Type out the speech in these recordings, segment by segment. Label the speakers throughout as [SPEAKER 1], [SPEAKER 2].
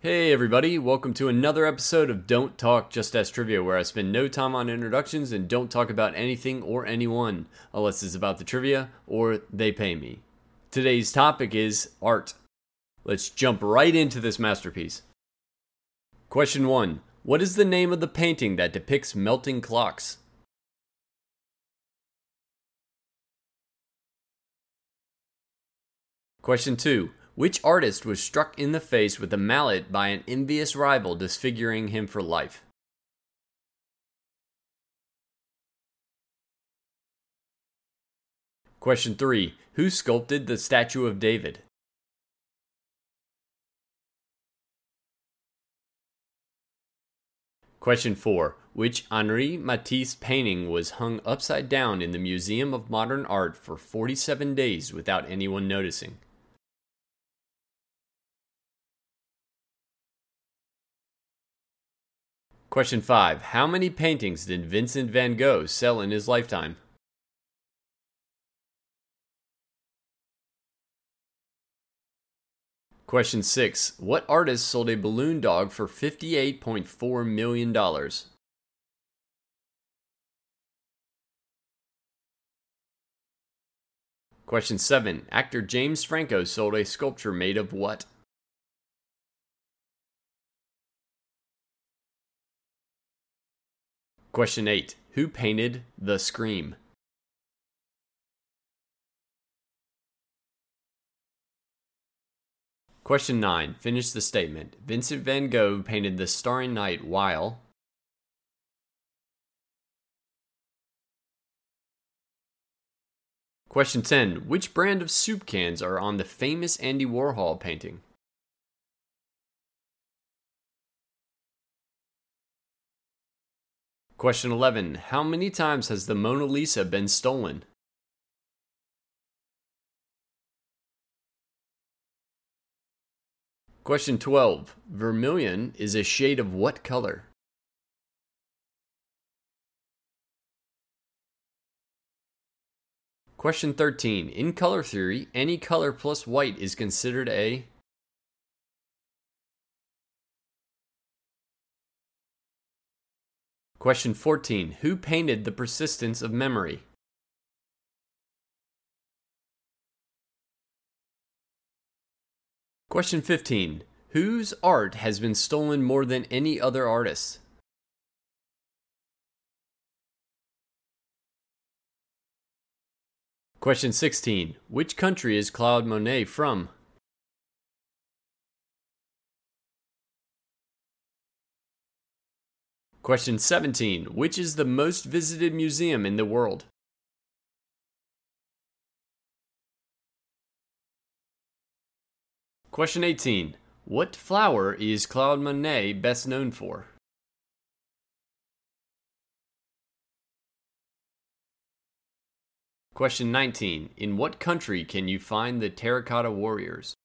[SPEAKER 1] Hey everybody, welcome to another episode of Don't Talk Just Ask Trivia, where I spend no time on introductions and don't talk about anything or anyone, unless it's about the trivia or they pay me. Today's topic is art. Let's jump right into this masterpiece. Question 1 What is the name of the painting that depicts melting clocks? Question 2 which artist was struck in the face with a mallet by an envious rival, disfiguring him for life? Question 3. Who sculpted the statue of David? Question 4. Which Henri Matisse painting was hung upside down in the Museum of Modern Art for 47 days without anyone noticing? Question 5. How many paintings did Vincent van Gogh sell in his lifetime? Question 6. What artist sold a balloon dog for $58.4 million? Question 7. Actor James Franco sold a sculpture made of what? Question 8. Who painted The Scream? Question 9. Finish the statement. Vincent van Gogh painted The Starry Night while. Question 10. Which brand of soup cans are on the famous Andy Warhol painting? Question 11. How many times has the Mona Lisa been stolen? Question 12. Vermilion is a shade of what color? Question 13. In color theory, any color plus white is considered a Question 14. Who painted The Persistence of Memory? Question 15. Whose art has been stolen more than any other artist? Question 16. Which country is Claude Monet from? Question 17. Which is the most visited museum in the world? Question 18. What flower is Claude Monet best known for? Question 19. In what country can you find the Terracotta Warriors?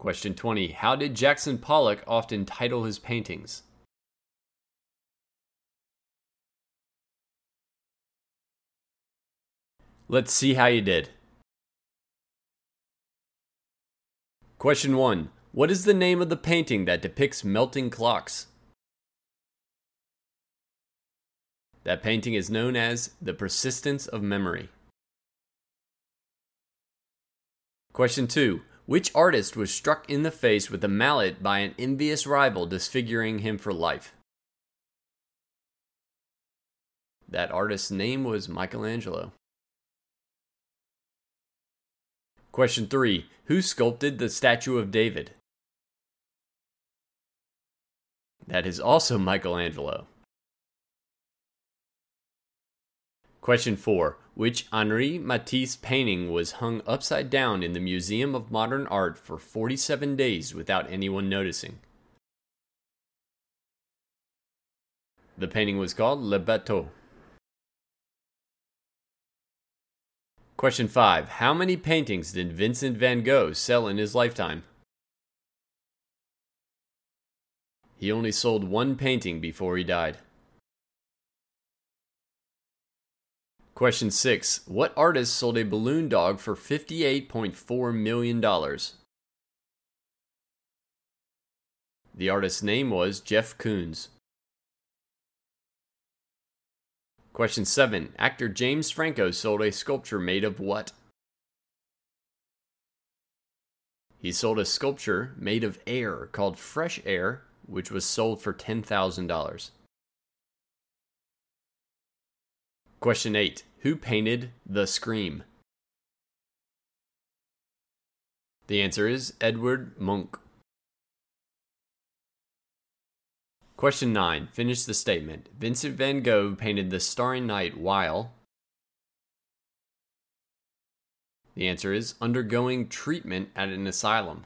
[SPEAKER 1] Question 20. How did Jackson Pollock often title his paintings? Let's see how you did. Question 1. What is the name of the painting that depicts melting clocks? That painting is known as The Persistence of Memory. Question 2. Which artist was struck in the face with a mallet by an envious rival, disfiguring him for life? That artist's name was Michelangelo. Question 3. Who sculpted the statue of David? That is also Michelangelo. Question 4. Which Henri Matisse painting was hung upside down in the Museum of Modern Art for 47 days without anyone noticing? The painting was called Le Bateau. Question 5. How many paintings did Vincent van Gogh sell in his lifetime? He only sold one painting before he died. Question 6. What artist sold a balloon dog for $58.4 million? The artist's name was Jeff Koons. Question 7. Actor James Franco sold a sculpture made of what? He sold a sculpture made of air called Fresh Air, which was sold for $10,000. Question 8. Who painted The Scream? The answer is Edward Munch. Question 9. Finish the statement. Vincent van Gogh painted The Starry Night while. The answer is undergoing treatment at an asylum.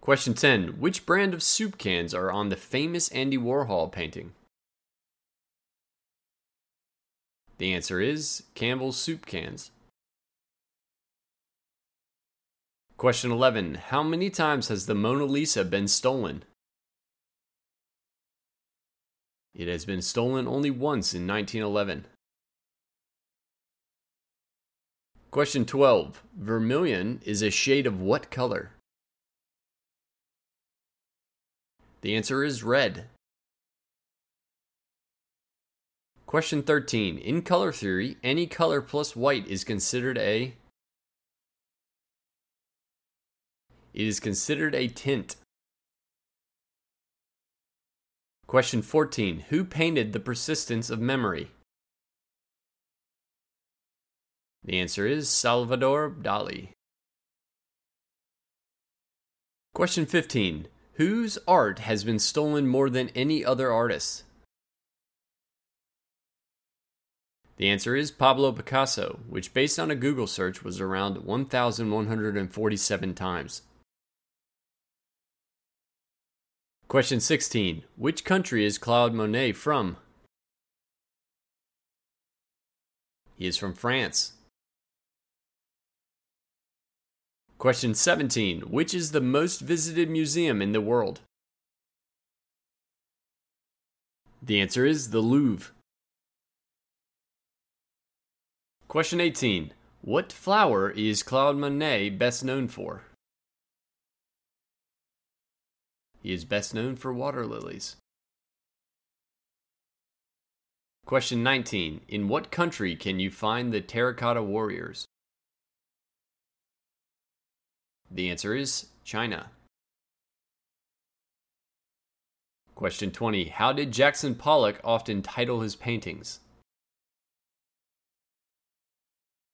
[SPEAKER 1] Question 10. Which brand of soup cans are on the famous Andy Warhol painting? The answer is Campbell's soup cans. Question 11. How many times has the Mona Lisa been stolen? It has been stolen only once in 1911. Question 12. Vermilion is a shade of what color? The answer is red. Question 13. In color theory, any color plus white is considered a. It is considered a tint. Question 14. Who painted The Persistence of Memory? The answer is Salvador Dali. Question 15. Whose art has been stolen more than any other artist? The answer is Pablo Picasso, which, based on a Google search, was around 1,147 times. Question 16. Which country is Claude Monet from? He is from France. Question 17. Which is the most visited museum in the world? The answer is the Louvre. Question 18. What flower is Claude Monet best known for? He is best known for water lilies. Question 19. In what country can you find the terracotta warriors? The answer is China. Question 20. How did Jackson Pollock often title his paintings?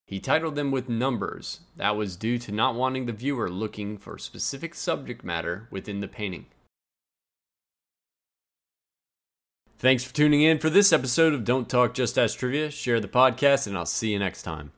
[SPEAKER 1] He titled them with numbers. That was due to not wanting the viewer looking for specific subject matter within the painting. Thanks for tuning in for this episode of Don't Talk Just Ask Trivia. Share the podcast, and I'll see you next time.